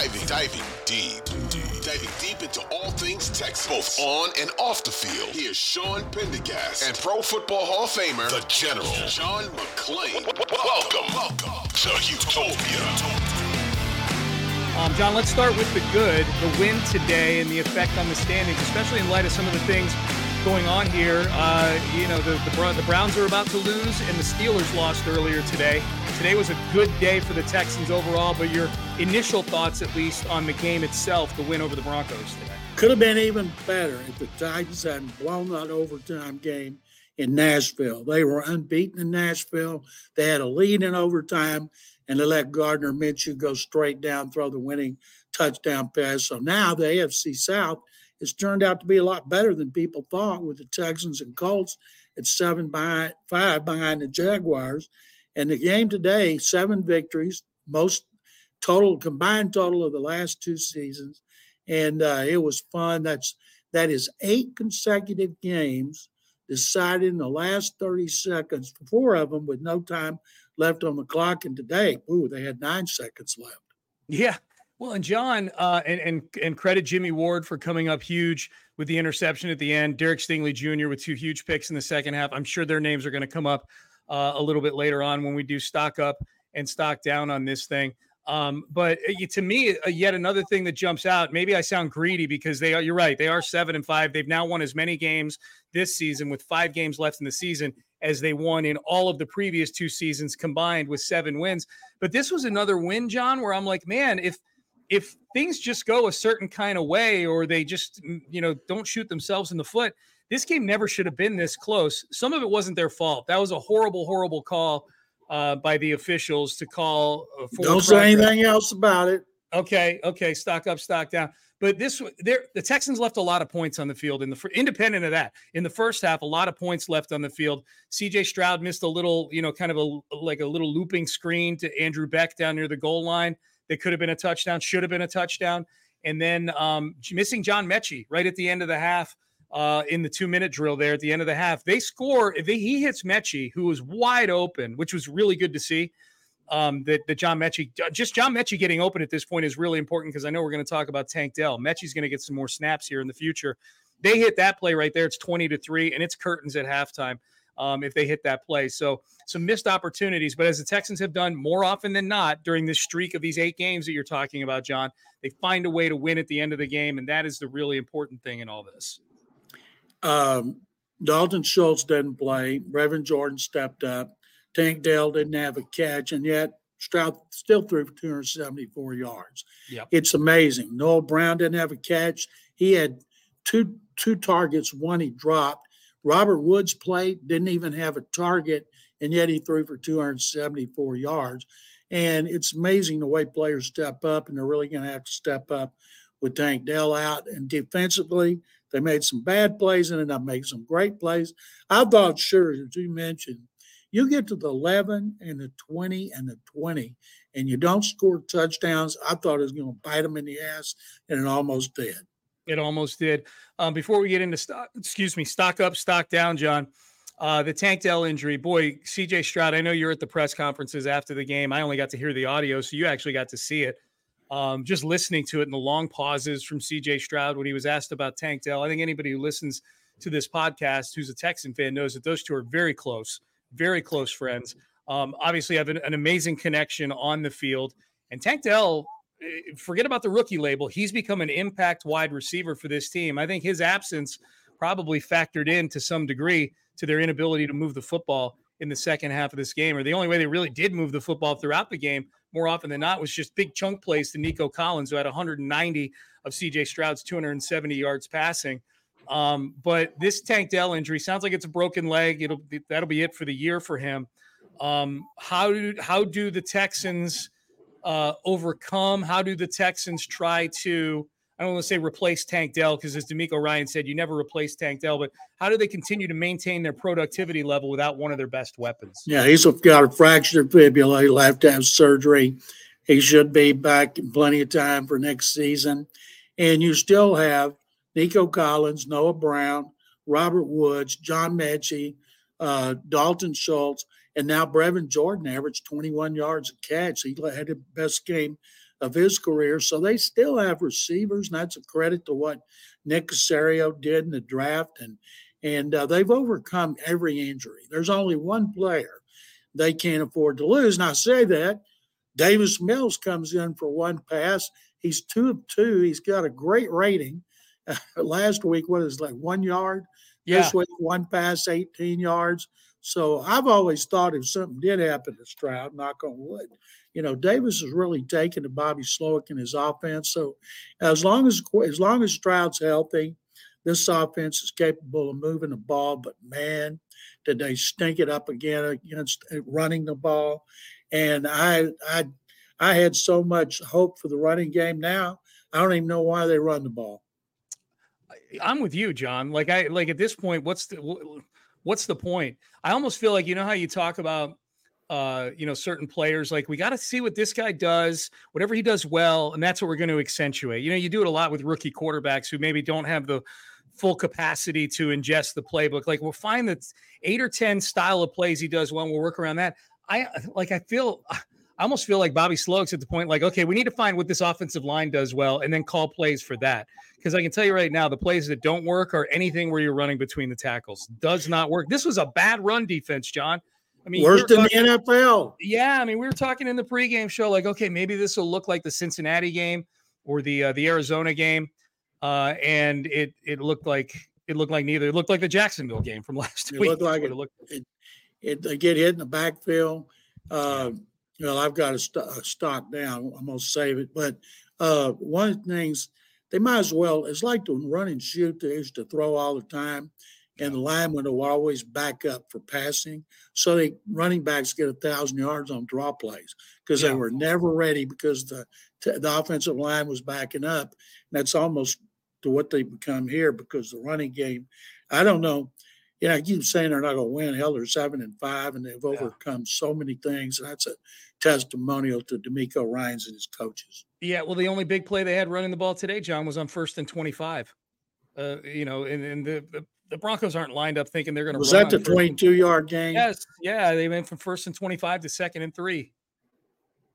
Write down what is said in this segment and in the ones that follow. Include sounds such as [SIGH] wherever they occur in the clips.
Diving, diving deep, deep, diving deep into all things Texas, both on and off the field. Here's Sean Pendergast and Pro Football Hall of Famer, the General John McClain. Welcome, welcome to Utopia. Um, John, let's start with the good, the win today, and the effect on the standings, especially in light of some of the things going on here. Uh, you know, the, the, the Browns are about to lose, and the Steelers lost earlier today. Today was a good day for the Texans overall, but your initial thoughts, at least, on the game itself, the win over the Broncos today. Could have been even better if the Titans hadn't blown that overtime game in Nashville. They were unbeaten in Nashville. They had a lead in overtime, and they let Gardner Minshew go straight down, throw the winning touchdown pass. So now the AFC South has turned out to be a lot better than people thought with the Texans and Colts at seven behind five behind the Jaguars. And the game today, seven victories, most total combined total of the last two seasons, and uh, it was fun. That's that is eight consecutive games decided in the last 30 seconds, four of them with no time left on the clock. And today, ooh, they had nine seconds left. Yeah, well, and John, uh, and and and credit Jimmy Ward for coming up huge with the interception at the end. Derek Stingley Jr. with two huge picks in the second half. I'm sure their names are going to come up uh, a little bit later on when we do stock up and stock down on this thing. Um, but uh, to me, uh, yet another thing that jumps out. Maybe I sound greedy because they are. You're right. They are seven and five. They've now won as many games this season with five games left in the season as they won in all of the previous two seasons combined with seven wins. But this was another win, John, where I'm like, man, if if things just go a certain kind of way or they just mm, you know don't shoot themselves in the foot this game never should have been this close some of it wasn't their fault that was a horrible horrible call uh, by the officials to call uh, don't say anything else about it. Okay okay stock up stock down. But this there the texans left a lot of points on the field in the independent of that in the first half a lot of points left on the field. Cj stroud missed a little you know kind of a like a little looping screen to andrew beck down near the goal line. That could have been a touchdown, should have been a touchdown. And then um, missing John Metchie right at the end of the half uh, in the two minute drill there at the end of the half. They score, they, he hits Metchie, who was wide open, which was really good to see. Um, that, that John Metchie, just John Metchie getting open at this point is really important because I know we're going to talk about Tank Dell. Metchie's going to get some more snaps here in the future. They hit that play right there. It's 20 to 3, and it's curtains at halftime um, if they hit that play. So some missed opportunities. But as the Texans have done more often than not during this streak of these eight games that you're talking about, John, they find a way to win at the end of the game, and that is the really important thing in all this. Um, Dalton Schultz didn't play. Brevin Jordan stepped up. Tank Dell didn't have a catch, and yet Stroud still threw for 274 yards. Yep. It's amazing. Noah Brown didn't have a catch. He had two two targets. One he dropped. Robert Woods played, didn't even have a target, and yet he threw for 274 yards. And it's amazing the way players step up, and they're really going to have to step up with Tank Dell out. And defensively, they made some bad plays and ended up making some great plays. I thought, sure, as you mentioned, you get to the 11 and the 20 and the 20, and you don't score touchdowns. I thought it was going to bite them in the ass, and it almost did. It almost did. Um, before we get into stock, excuse me, stock up, stock down, John. Uh, the Tank Dell injury, boy, CJ Stroud. I know you're at the press conferences after the game. I only got to hear the audio, so you actually got to see it. Um, just listening to it and the long pauses from CJ Stroud when he was asked about Tank Dell. I think anybody who listens to this podcast who's a Texan fan knows that those two are very close, very close friends. Um, obviously, have an, an amazing connection on the field. And Tank Dell Eh, forget about the rookie label. He's become an impact wide receiver for this team. I think his absence probably factored in to some degree to their inability to move the football in the second half of this game. Or the only way they really did move the football throughout the game, more often than not, was just big chunk plays to Nico Collins, who had 190 of CJ Stroud's 270 yards passing. Um, but this Tank Dell injury sounds like it's a broken leg. It'll be, that'll be it for the year for him. Um, how do how do the Texans uh, overcome? How do the Texans try to I don't want to say replace Tank Dell because, as DeMeco Ryans said, you never replace Tank Dell. But how do they continue to maintain their productivity level without one of their best weapons? Yeah, he's got a fractured fibula. He'll have to have surgery. He should be back in plenty of time for next season. And you still have Nico Collins, Noah Brown, Robert Woods, John Metchie, uh, Dalton Schultz, and now Brevin Jordan averaged 21 yards a catch. He had the best game of his career. So they still have receivers, and that's a credit to what Nick Caserio did in the draft. And and uh, they've overcome every injury. There's only one player they can't afford to lose. And I say that Davis Mills comes in for one pass. He's two of two. He's got a great rating. Uh, [LAUGHS] last week, what is like one yard? Yeah. This week, one pass, 18 yards. So I've always thought if something did happen to Stroud, knock on wood, you know, Davis is really taken to Bobby Slowik in his offense. So as long as as long as Stroud's healthy, this offense is capable of moving the ball. But man, did they stink it up again against uh, running the ball? And I I I had so much hope for the running game. Now I don't even know why they run the ball. I'm with you, John. Like I like at this point, what's the what's the point? I almost feel like you know how you talk about uh, you know, certain players. Like we got to see what this guy does, whatever he does well, and that's what we're going to accentuate. You know, you do it a lot with rookie quarterbacks who maybe don't have the full capacity to ingest the playbook. Like we'll find that eight or ten style of plays he does well, and we'll work around that. I like. I feel. I almost feel like Bobby Slowik's at the point, like, okay, we need to find what this offensive line does well, and then call plays for that. Because I can tell you right now, the plays that don't work are anything where you're running between the tackles. Does not work. This was a bad run defense, John. I mean, worse than talking, the NFL. Yeah, I mean, we were talking in the pregame show, like, okay, maybe this will look like the Cincinnati game or the uh, the Arizona game, uh, and it it looked like it looked like neither. It looked like the Jacksonville game from [LAUGHS] last week. it week. Looked like it, it looked. It, it, they get hit in the backfield. Uh, know, I've got a, st- a, stock down. I'm gonna save it, but uh, one of the things they might as well. It's like the run and shoot they used to throw all the time and the linemen will always back up for passing. So the running backs get a thousand yards on draw plays because yeah. they were never ready because the the offensive line was backing up. And that's almost to what they become here because the running game. I don't know. Yeah, I keep saying they're not going to win. Hell, they're seven and five, and they've overcome yeah. so many things. That's a testimonial to DeMeco Ryans and his coaches. Yeah, well, the only big play they had running the ball today, John, was on first and twenty-five. Uh, you know, and, and the, the the Broncos aren't lined up thinking they're going to. Was that the twenty-two yard game? Yes, yeah, they went from first and twenty-five to second and three.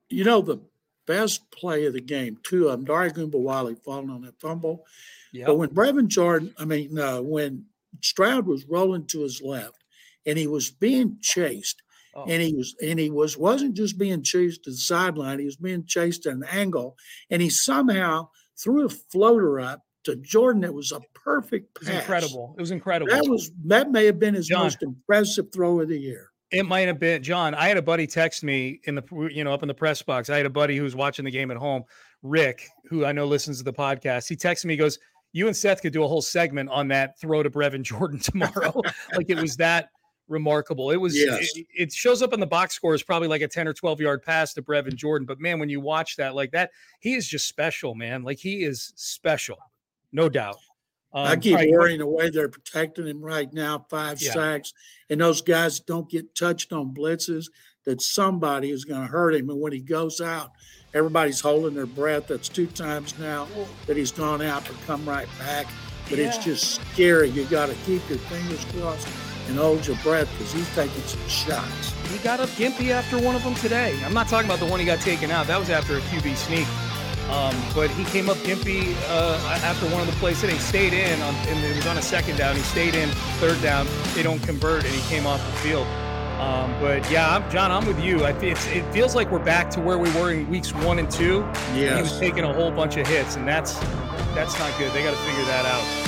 You know the best play of the game, two of them. Dare Ogunbowale falling on that fumble. Yep. But when Brevin Jordan, I mean, uh, when Stroud was rolling to his left, and he was being chased, oh. and he was and he was wasn't just being chased to the sideline; he was being chased at an angle, and he somehow threw a floater up to Jordan. It was a perfect pass. It was incredible. It was incredible. That was that may have been his John, most impressive throw of the year. It might have been John. I had a buddy text me in the you know up in the press box. I had a buddy who was watching the game at home, Rick, who I know listens to the podcast. He texted me, he goes, "You and Seth could do a whole segment on that throw to Brevin Jordan [LAUGHS] tomorrow." [LAUGHS] like it was that remarkable. It was. Yes. It, it, shows up in the box score as probably like a ten or twelve yard pass to Brevin Jordan. But man, when you watch that like that, he is just special, man. Like he is special no doubt. Um, I keep worrying the way they're protecting him right now, five yeah. sacks, and those guys don't get touched on blitzes. That somebody is going to hurt him, and when he goes out, everybody's holding their breath. That's two times now that he's gone out to come right back. But yeah. it's just scary. You got to keep your fingers crossed and hold your breath because he's taking some shots. He got up gimpy after one of them today. I'm not talking about the one he got taken out. That was after a QB sneak. Um, but he came up gimpy uh, after one of the plays And He stayed in, on, and it was on a second down. He stayed in third down. They don't convert, and he came off the field. Um, but yeah, I'm, John, I'm with you. I, it feels like we're back to where we were in weeks one and two. Yeah, he was taking a whole bunch of hits, and that's that's not good. They got to figure that out.